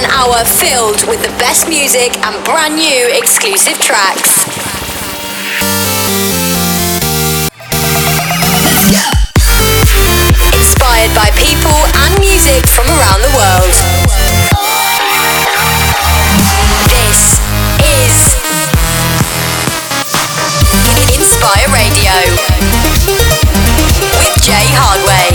one hour filled with the best music and brand new exclusive tracks. Inspired by people and music from around the world. This is Inspire Radio with Jay Hardway.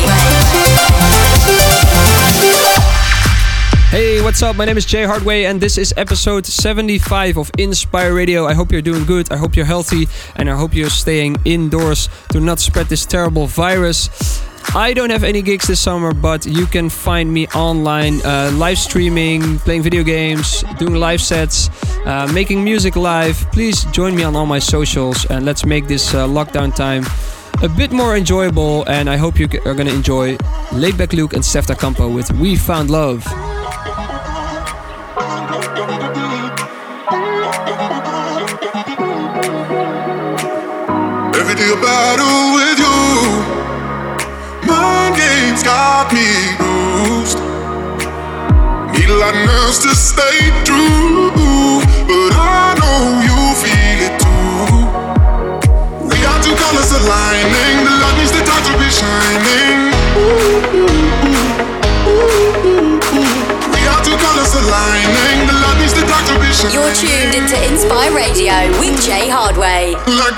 What's up? My name is Jay Hardway, and this is episode 75 of Inspire Radio. I hope you're doing good, I hope you're healthy, and I hope you're staying indoors to not spread this terrible virus. I don't have any gigs this summer, but you can find me online, uh, live streaming, playing video games, doing live sets, uh, making music live. Please join me on all my socials and let's make this uh, lockdown time a bit more enjoyable. And I hope you are going to enjoy Laidback Luke and Steff da Campo with We Found Love. Every day a battle with you. Mind games got me bruised. Need a lot of nerves to stay true, but I know you feel it too. We got two colors aligning. The light needs the dark to be shining. We got two colors aligning. You're tuned into Inspire Radio with Jay Hardway. Like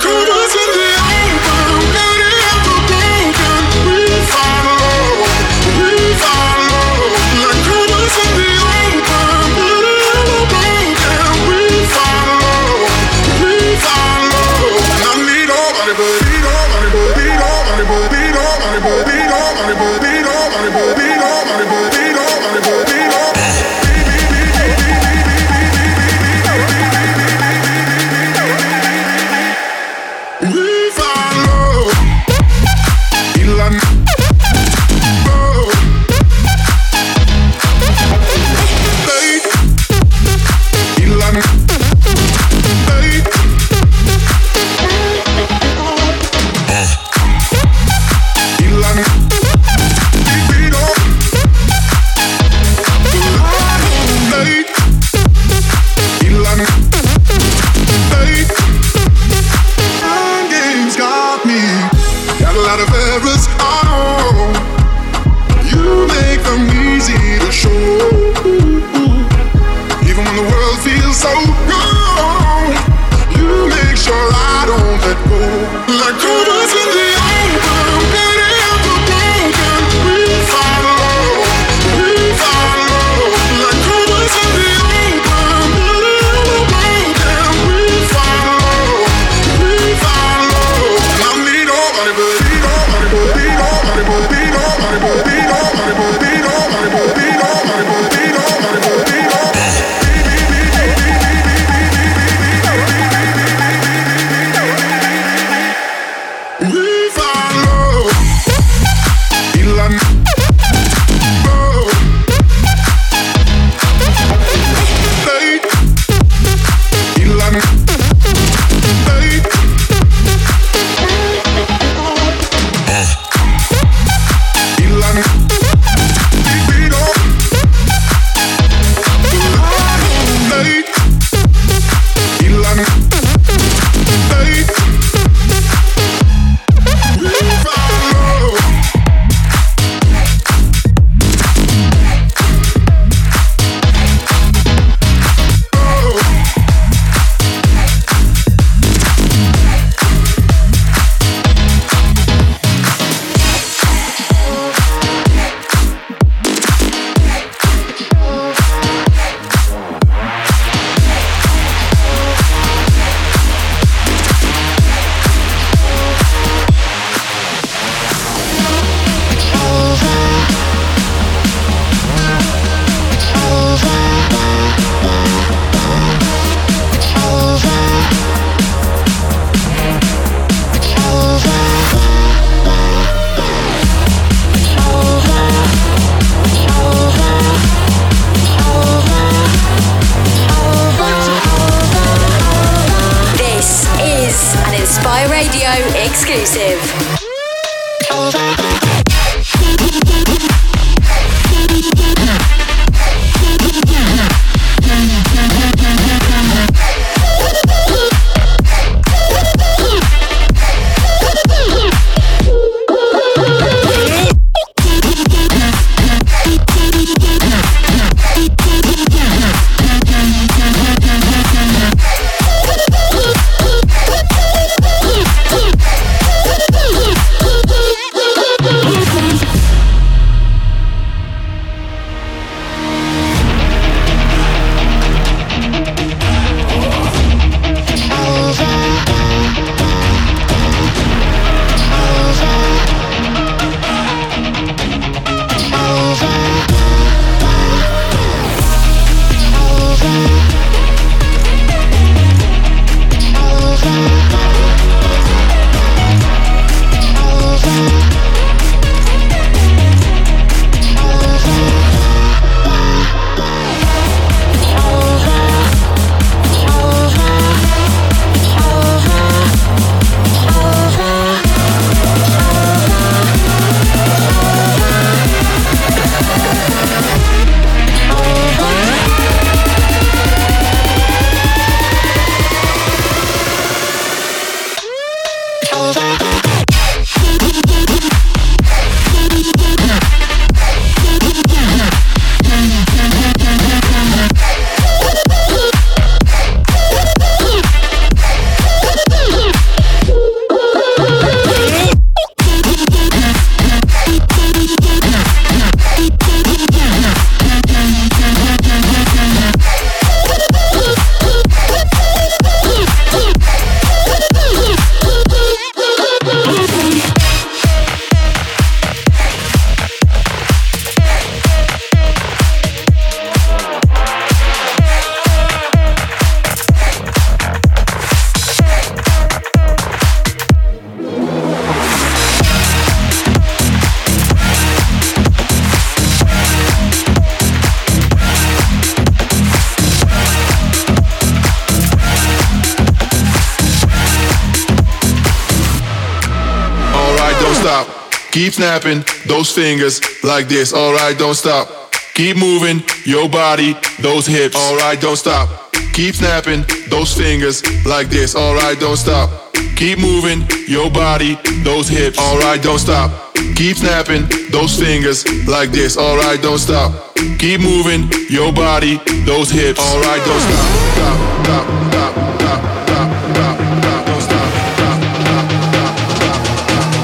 snapping those fingers like this. Alright, don't stop. Keep moving your body, those hips. Alright, don't stop. Keep snapping those fingers like this. Alright, don't stop. Keep moving your body, those hips. Alright, don't stop. Keep snapping those fingers like this. Alright, don't stop. Keep moving your body, those hips. Alright, don't stop. Stop, stop, stop,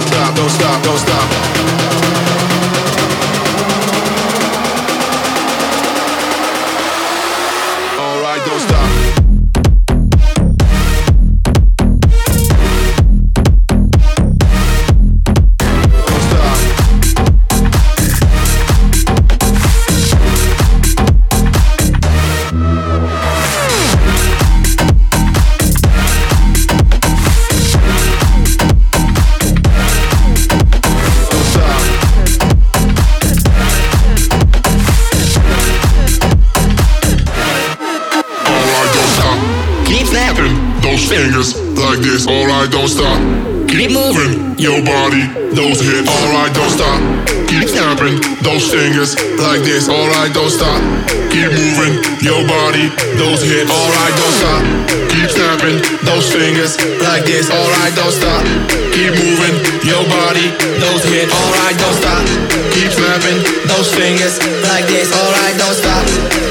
stop, don't stop, don't stop. This. Alright, don't stop. Keep moving your body, those hips. Alright, don't stop. Keep snapping those fingers like this. Alright, don't stop. Keep moving your body, those hips. Alright, don't stop. Keep snapping those fingers like this. Alright, don't stop.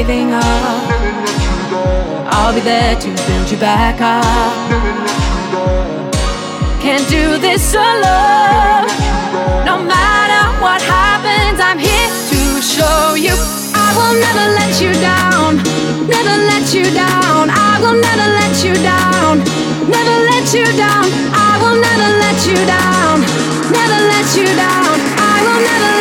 giving up, I'll be there to build you back up. Can't do this alone. No matter what happens, I'm here to show you. I will never let you down. Never let you down. I will never let you down. Never let you down. I will never let you down. Never let you down. I will never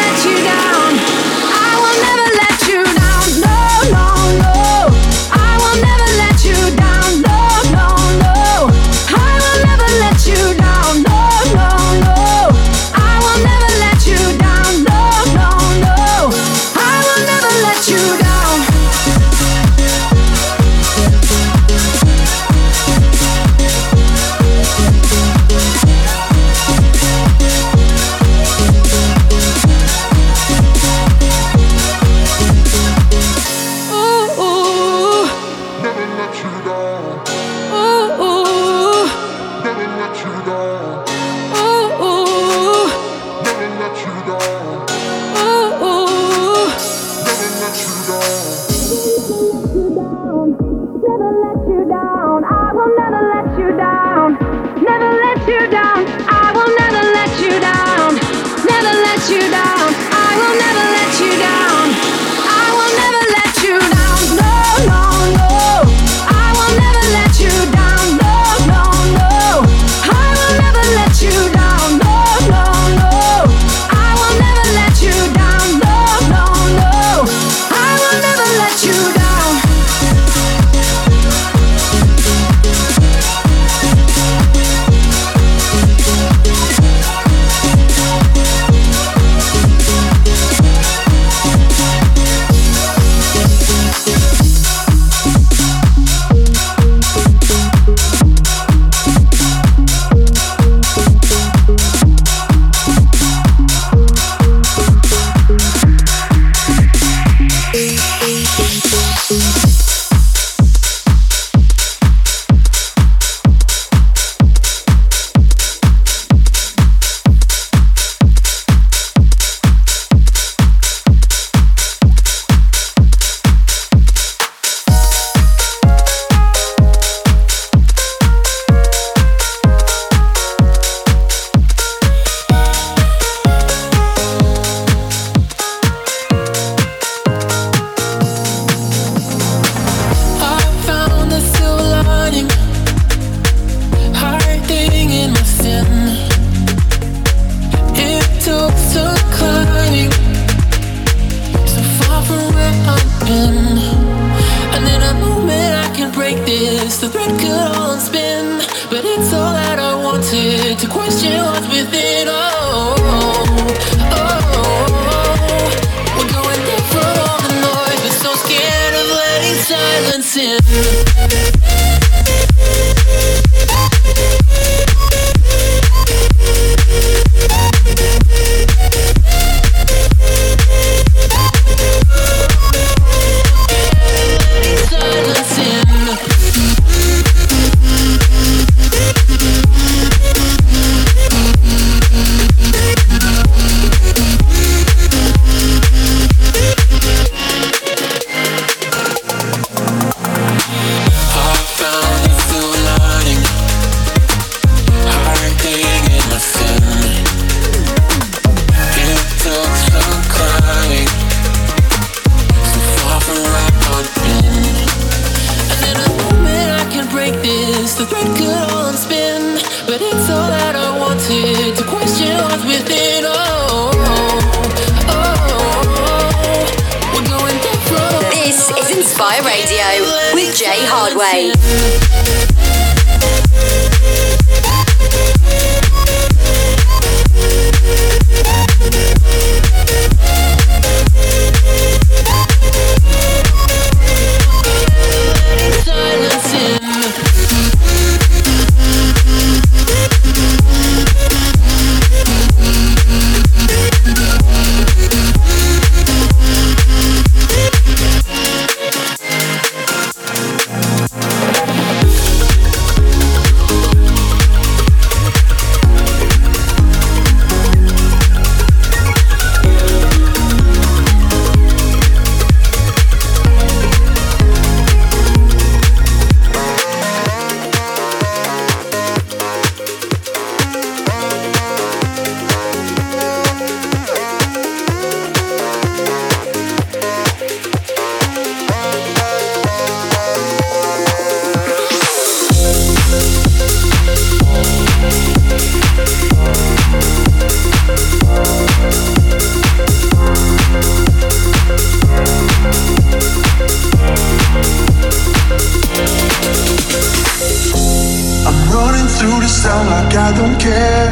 running through the sound like I don't care.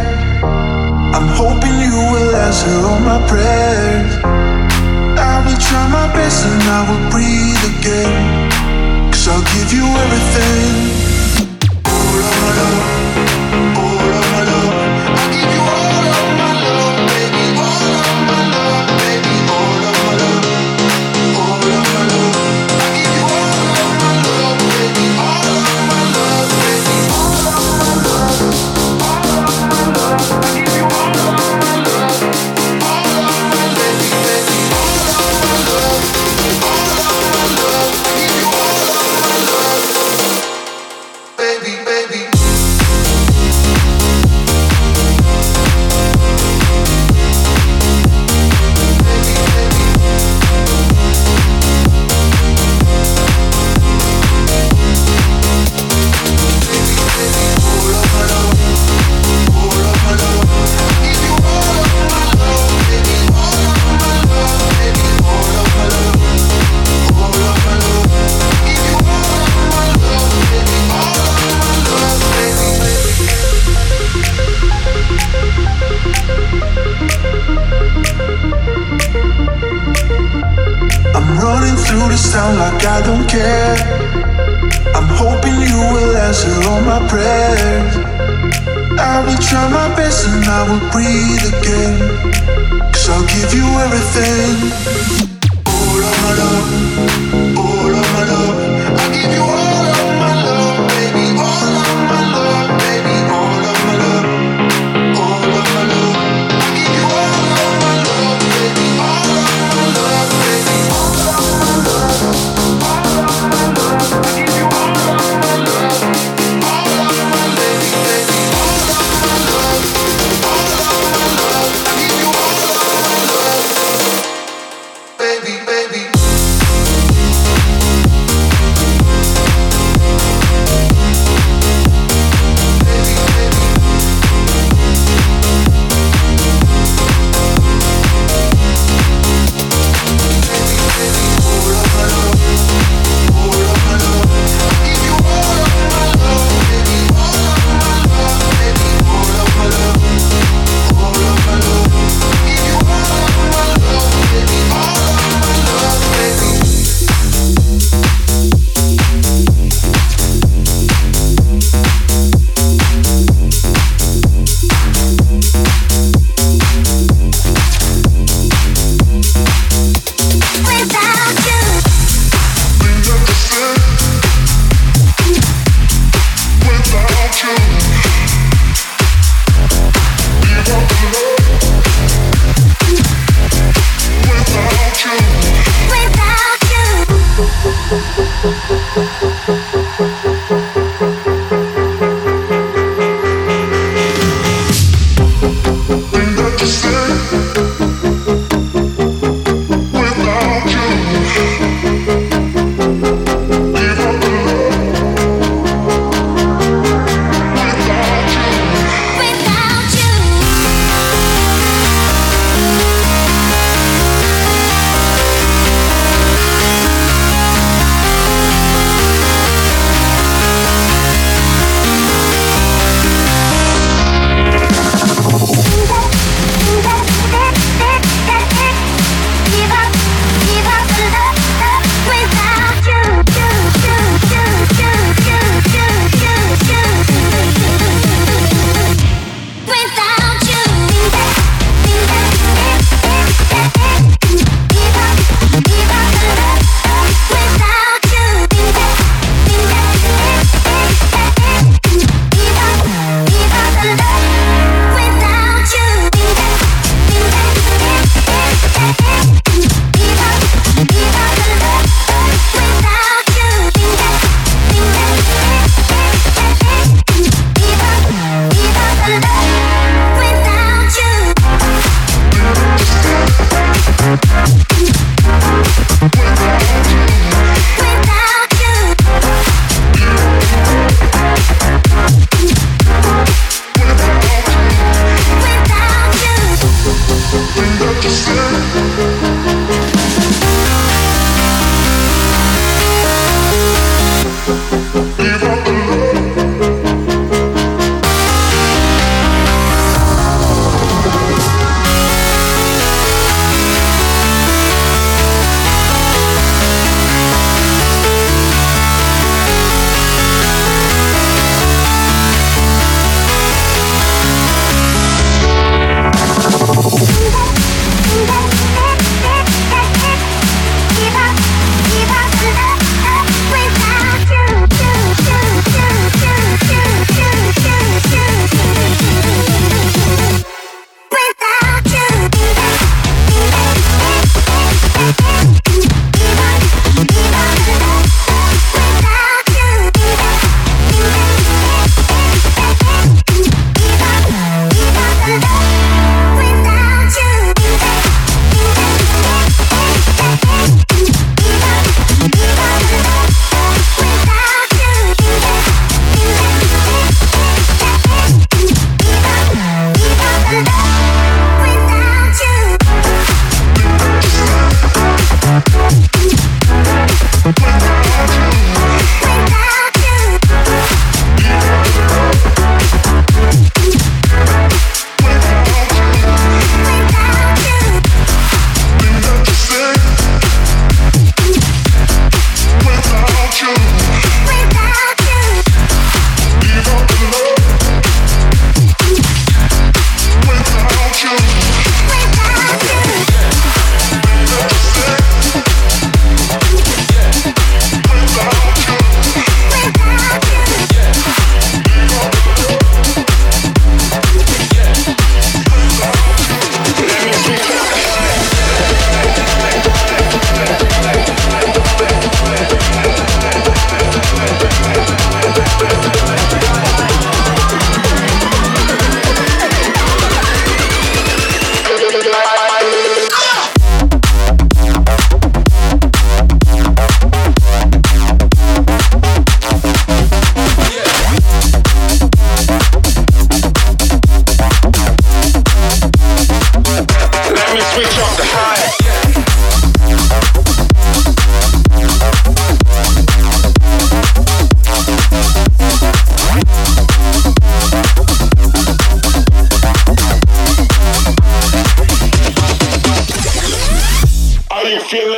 I'm hoping you will answer all my prayers. I will try my best and I will breathe again. Cause I'll give you everything. Oh, Lord, oh.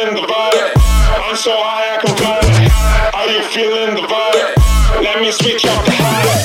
feeling the vibe? I'm so high I can fly. Are you feeling the vibe? Let me switch up the high.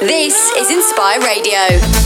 This is Inspire Radio.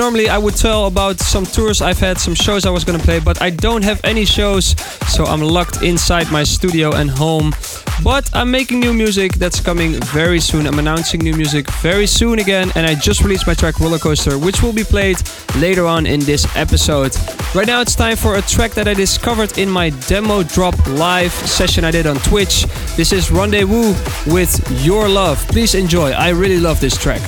Normally I would tell about some tours I've had, some shows I was gonna play, but I don't have any shows, so I'm locked inside my studio and home. But I'm making new music that's coming very soon. I'm announcing new music very soon again, and I just released my track Roller Coaster, which will be played later on in this episode. Right now, it's time for a track that I discovered in my demo drop live session I did on Twitch. This is Rendezvous with Your Love. Please enjoy. I really love this track.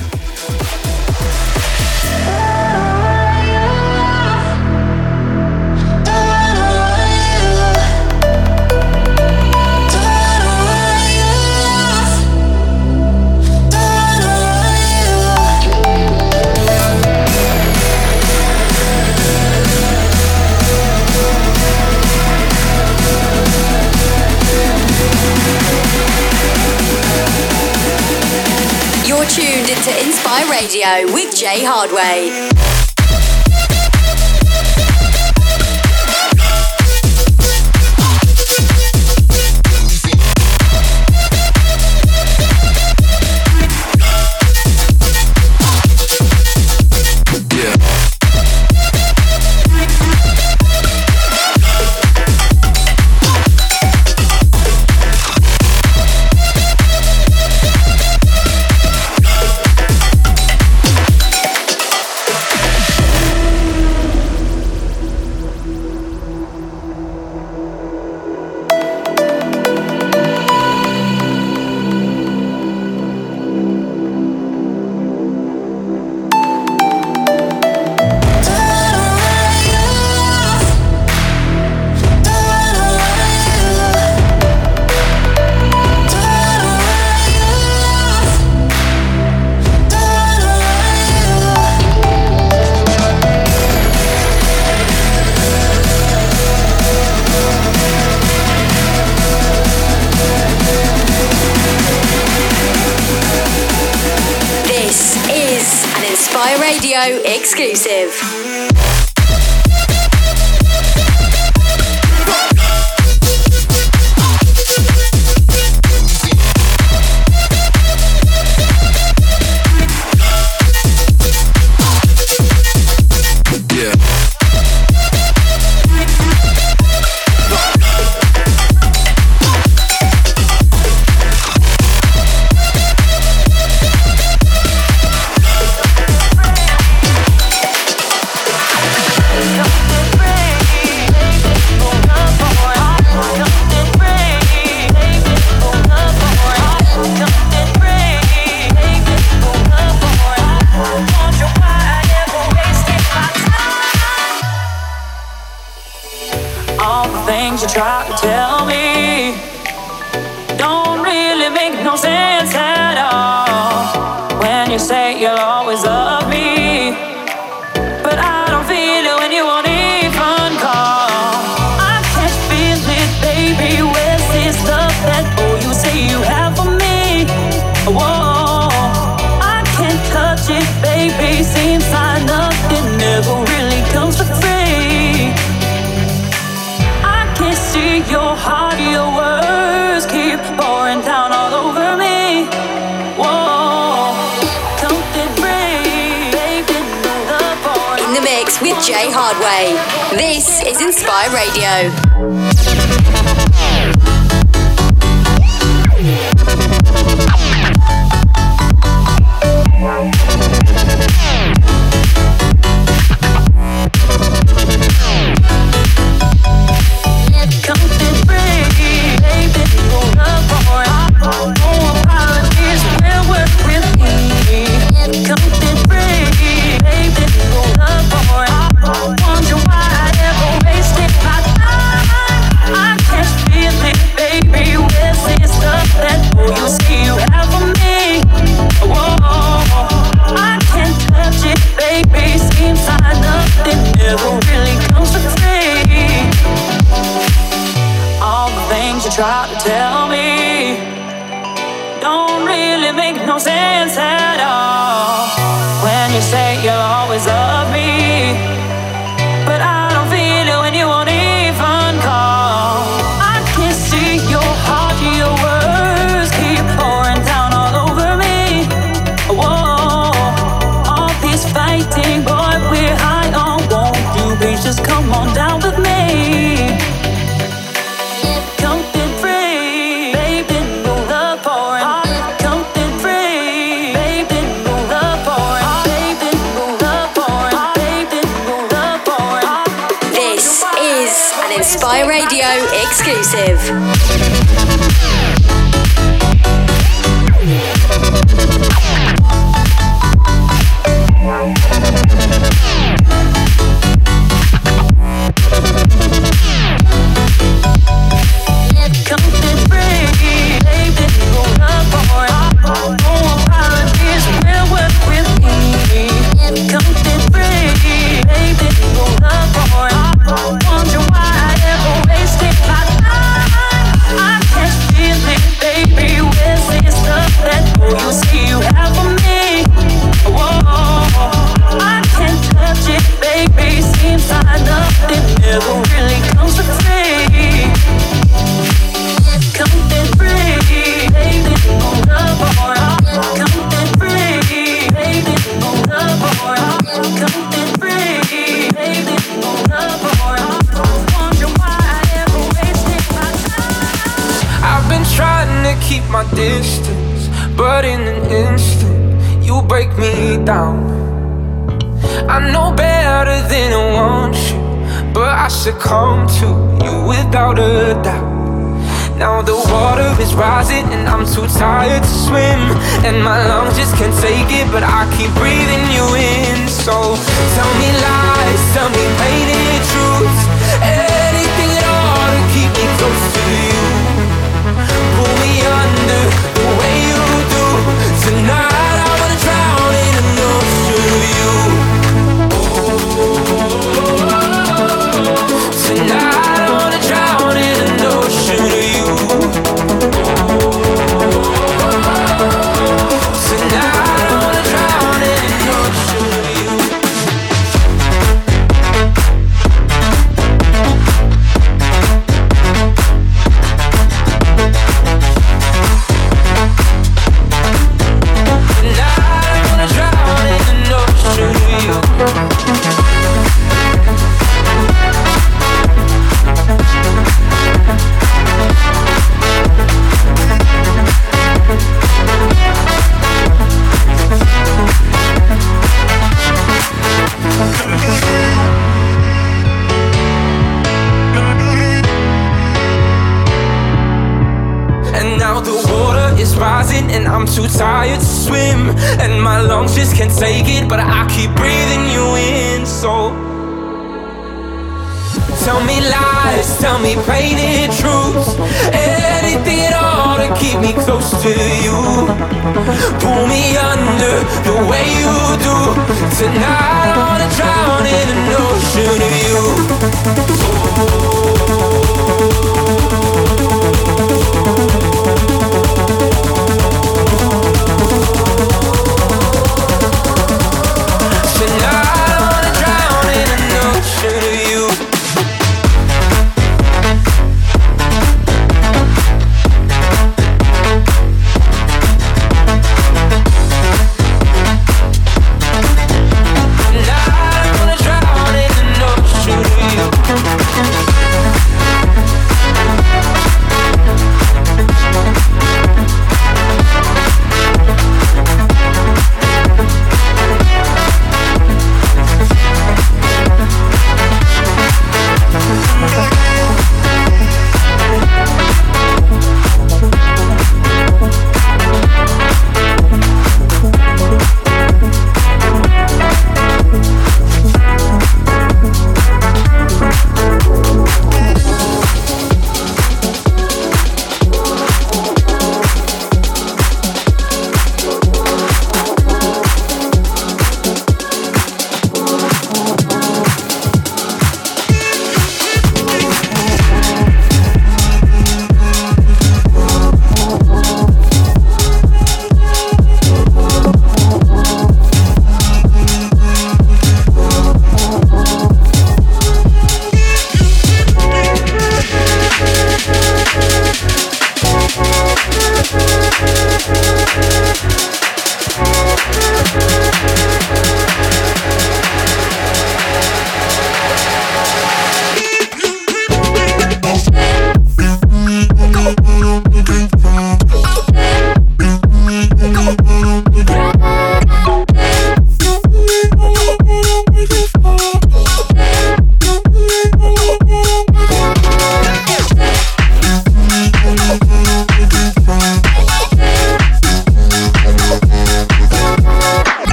Radio with Jay Hardway. Try to tell Inspire Radio. exclusive. rising and I'm too tired to swim. And my lungs just can't take it but I keep breathing you in. So tell me lies.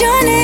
Your name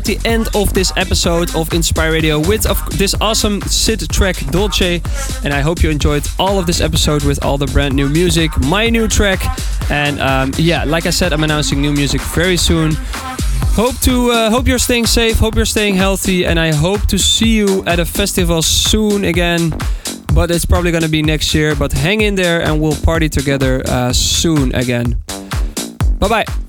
at the end of this episode of Inspire Radio with of this awesome Sid track Dolce. And I hope you enjoyed all of this episode with all the brand new music, my new track. And um, yeah, like I said, I'm announcing new music very soon. Hope to uh, hope you're staying safe, hope you're staying healthy, and I hope to see you at a festival soon again. But it's probably gonna be next year. But hang in there, and we'll party together uh, soon again. Bye bye.